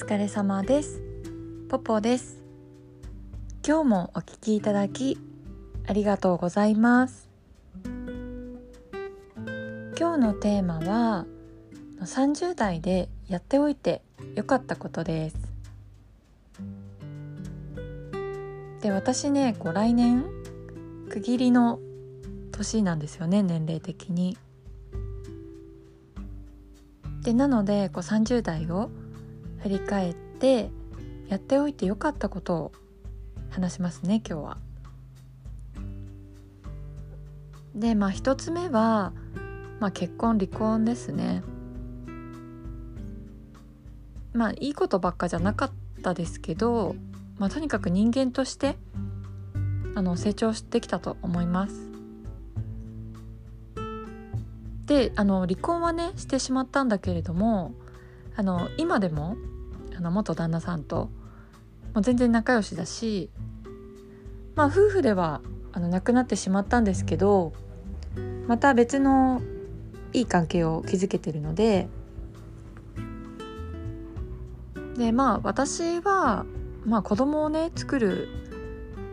疲れ様です。ポポです。今日もお聞きいただきありがとうございます。今日のテーマは30代でやっておいてよかったことです。で私ねこう来年区切りの年なんですよね年齢的に。でなのでこう30代を振り返ってやっておいてよかったことを話しますね今日は。でまあ一つ目は、まあ、結婚離婚ですね。まあいいことばっかじゃなかったですけど、まあ、とにかく人間としてあの成長してきたと思います。であの離婚はねしてしまったんだけれどもあの今でもあの元旦那さんともう全然仲良しだしまあ夫婦ではあの亡くなってしまったんですけどまた別のいい関係を築けてるのででまあ私は、まあ、子供をね作る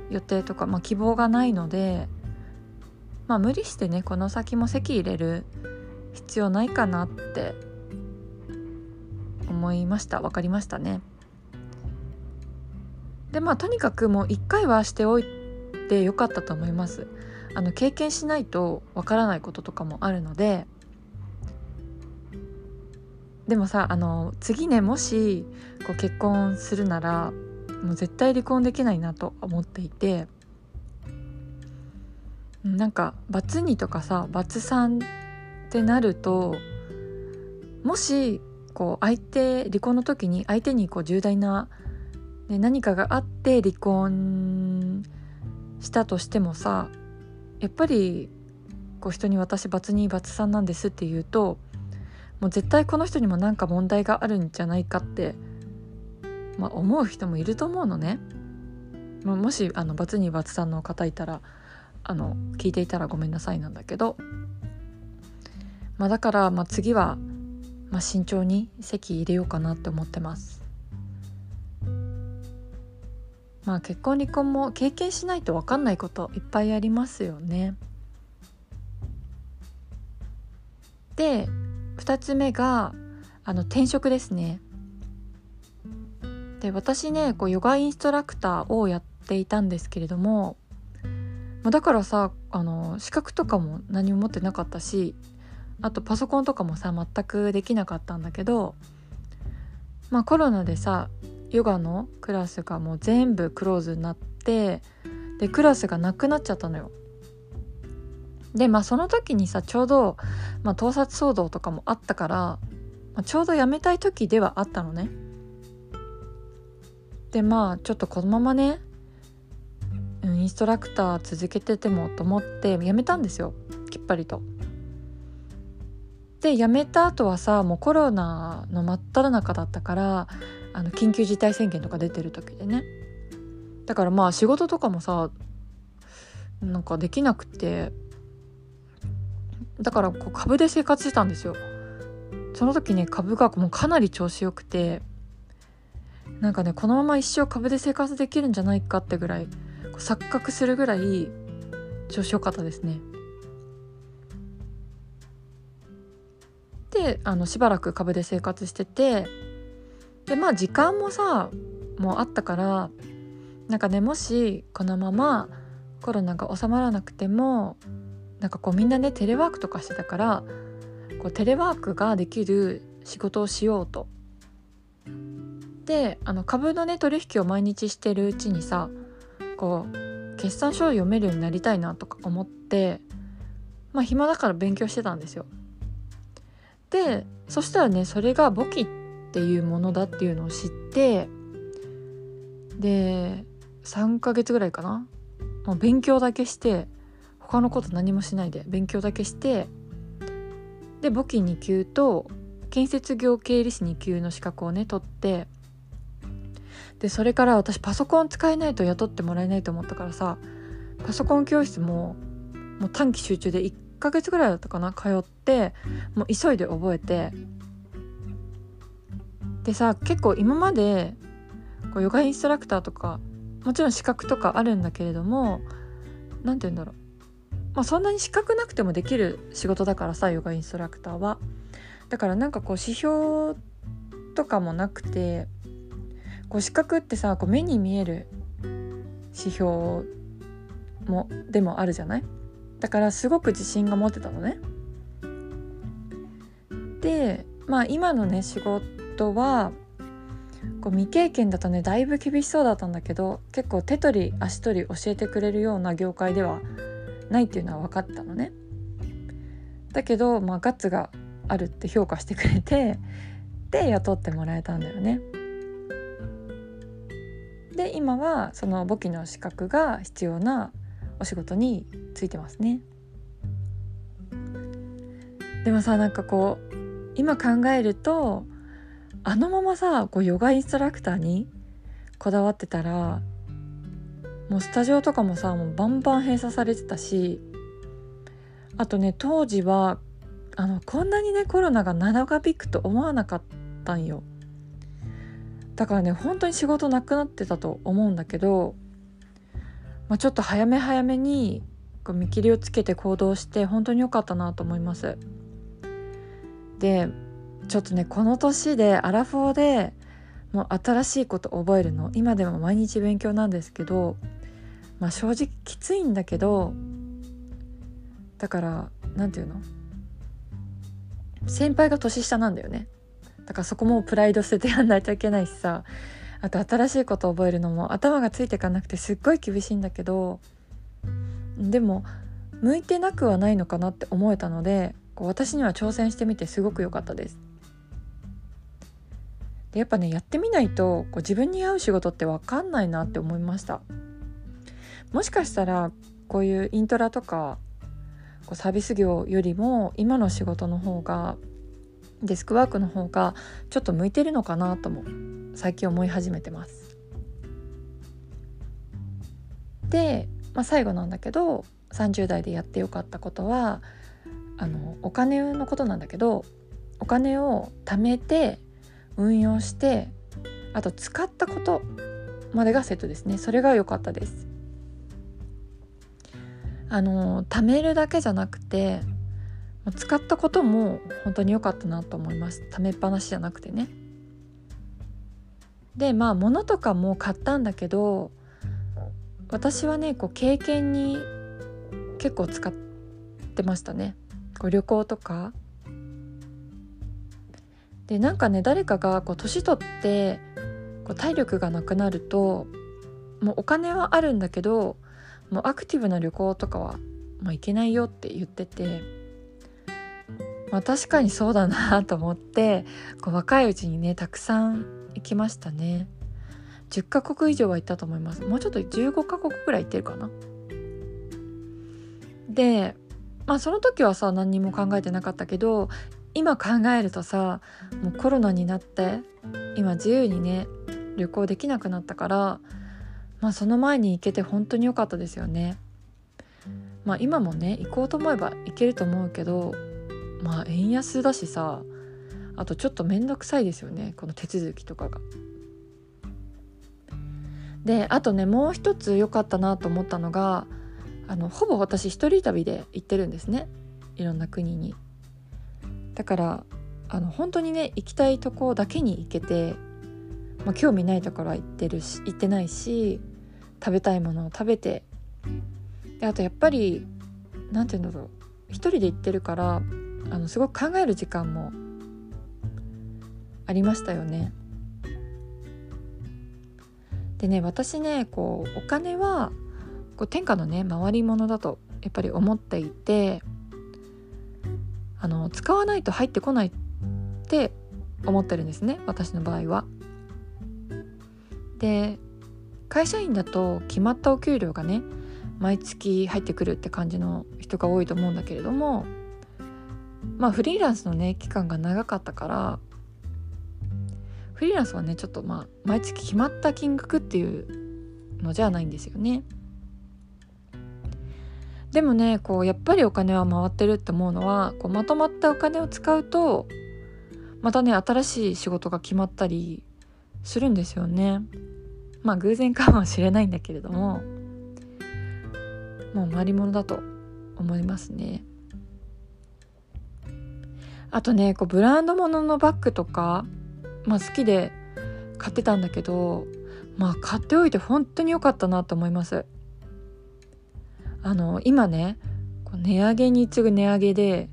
予定とか、まあ、希望がないのでまあ無理してねこの先も籍入れる必要ないかなって思いました分かりましたね。でまあとにかくもう一回はしておいてよかったと思います。あの経験しないとわからないこととかもあるのででもさあの次ねもしこう結婚するならもう絶対離婚できないなと思っていてなんかバツ2とかさバツ3ってなるともしこう相手離婚の時に相手にこう重大な、ね、何かがあって離婚したとしてもさやっぱりこう人に私バツ2バツ3なんですって言うともう絶対この人にも何か問題があるんじゃないかって、まあ、思う人もいると思うのね。ま、もしあのバツ2バツ3の方いたらあの聞いていたらごめんなさいなんだけど、まあ、だから、まあ、次は、まあ、慎重に席入れようかなって思ってます。まあ結婚離婚も経験しないと分かんないこといっぱいありますよね。で2つ目があの転職ですね。で私ねこうヨガインストラクターをやっていたんですけれどもだからさあの資格とかも何も持ってなかったしあとパソコンとかもさ全くできなかったんだけどまあコロナでさヨガのクラスがもう全部クローズになってでクラスがなくなっちゃったのよ。でまあその時にさちょうど、まあ、盗撮騒動とかもあったから、まあ、ちょうど辞めたい時ではあったのね。でまあちょっとこのままね、インストラクター続けててもと思って辞めたんですよきっぱりと。で辞めた後はさもうコロナの真っ只中だったからあの緊急事態宣言とか出てる時でね。だからまあ仕事とかもさなんかできなくてだからこう株で生活してたんですよ。その時ね株がもうかなり調子よくてなんかねこのまま一生株で生活できるんじゃないかってぐらい錯覚するぐらい調子よかったですね。であのしばらく株で生活しててでまあ時間もさもうあったからなんかねもしこのままコロナが収まらなくてもなんかこうみんなねテレワークとかしてたからこうテレワークができる仕事をしようと。であの株のね取引を毎日してるうちにさこう決算書を読めるようになりたいなとか思ってまあ暇だから勉強してたんですよ。でそしたらねそれが簿記っていうものだっていうのを知ってで3ヶ月ぐらいかな。もう勉強だけして他のこと何もしないで勉強だけしてで簿記2級と建設業経理士2級の資格をね取ってでそれから私パソコン使えないと雇ってもらえないと思ったからさパソコン教室ももう短期集中で1ヶ月ぐらいだったかな通ってもう急いで覚えてでさ結構今までこうヨガインストラクターとかもちろん資格とかあるんだけれども何て言うんだろうまあそんなに資格なくてもできる仕事だからさヨガインストラクターは。だからなんかこう指標とかもなくてこう資格ってさこう目に見える指標もでもあるじゃない？だからすごく自信が持ってたのね。でまあ今のね仕事はこう未経験だとねだいぶ厳しそうだったんだけど結構手取り足取り教えてくれるような業界ではないっていうのは分かったのね。だけど、まあ、ガッツがあるって評価してくれてで雇ってもらえたんだよね。で今はその簿記の資格が必要なお仕事についてますね。でもさなんかこう今考えるとあのままさこうヨガインストラクターにこだわってたらもうスタジオとかもさもうバンバン閉鎖されてたしあとね当時はあのこんなにねコロナが長引くと思わなかったんよだからね本当に仕事なくなってたと思うんだけど、まあ、ちょっと早め早めにこう見切りをつけて行動して本当に良かったなと思います。でちょっとねこの年でアラフォーでもう新しいこと覚えるの今でも毎日勉強なんですけどまあ正直きついんだけどだから何て言うの？先輩が年下なんだよね。だからそこもプライド捨ててやんないといけないしさ。あと新しいことを覚えるのも頭がついていかなくてすっごい厳しいんだけどでも向いてなくはないのかなって思えたのでこう私には挑戦してみてすごく良かったです。でやっぱねやってみないとこう自分に合う仕事って分かんないなって思いました。もしかしたらこういうイントラとかこうサービス業よりも今の仕事の方がデスクワークの方がちょっと向いてるのかなとも最近思い始めてます。で、まあ、最後なんだけど30代でやってよかったことはあのお金のことなんだけどお金を貯めて運用してあと使ったことまでがセットですねそれが良かったですあの貯めるだけじゃなくて使ったことも本当に良かったなと思います。貯めっぱなしじゃなくてね。でまあ物とかも買ったんだけど私はねこう経験に結構使ってましたね。こう旅行とか。でなんかね誰かがこう年取ってこう体力がなくなるともうお金はあるんだけどもうアクティブな旅行とかはもう行けないよって言ってて、まあ、確かにそうだなと思ってこう若いうちにねたくさん行きましたね。10カ国以上は行ったと思います。もうちょっと15カ国ぐらい行ってるかな。でまあその時はさ何にも考えてなかったけど今考えるとさもうコロナになって今自由にね旅行できなくなったからまあその前に行けて本当に良かったですよね。まあ今もね行こうと思えば行けると思うけどまあ円安だしさあとちょっと面倒くさいですよねこの手続きとかが。であとねもう一つ良かったなと思ったのがあのほぼ私一人旅で行ってるんですねいろんな国に。だからあの本当にね行きたいとこだけに行けて、まあ、興味ないところは行ってるし行ってないし食べたいものを食べてであとやっぱり何て言うんだろう一人で行ってるからあのすごく考える時間もありましたよね。でね私ねこうお金はこう天下のね回り物だとやっぱり思っていてあの使わないと入ってこないって思ってるんですね私の場合は。で会社員だと決まったお給料がね毎月入ってくるって感じの人が多いと思うんだけれどもまあフリーランスのね期間が長かったからフリーランスはねちょっとまあ毎月決まった金額っていうのじゃないんですよね。でもねこうやっぱりお金は回ってるって思うのはこうまとまったお金を使うと、またね新しい仕事が決まったりするんですよねまあ偶然かもしれないんだけれどももう回り物だと思いますねあとねこうブランド物のバッグとか、まあ、好きで買ってたんだけどまあ買っておいて本当に良かったなと思います。あの今ね値上げに次ぐ値上げで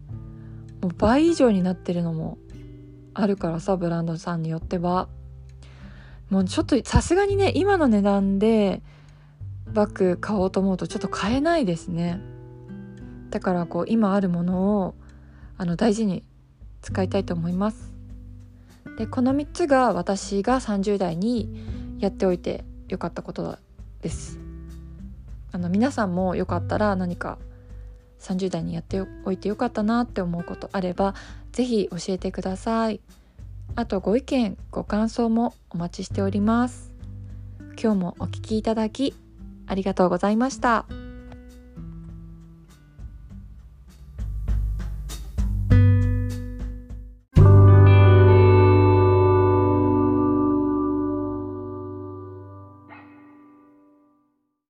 もう倍以上になってるのもあるからさブランドさんによっては。もうちょっとさすがにね今の値段でバッグ買おうと思うとちょっと買えないですね。だからこう今あるものをあの大事に使いたいと思います。でこの3つが私が30代にやっておいてよかったことです。あの皆さんもよかったら何か30代にやっておいてよかったなって思うことあれば是非教えてください。あとご意見ご感想もお待ちしております。今日もお聴きいただきありがとうございました。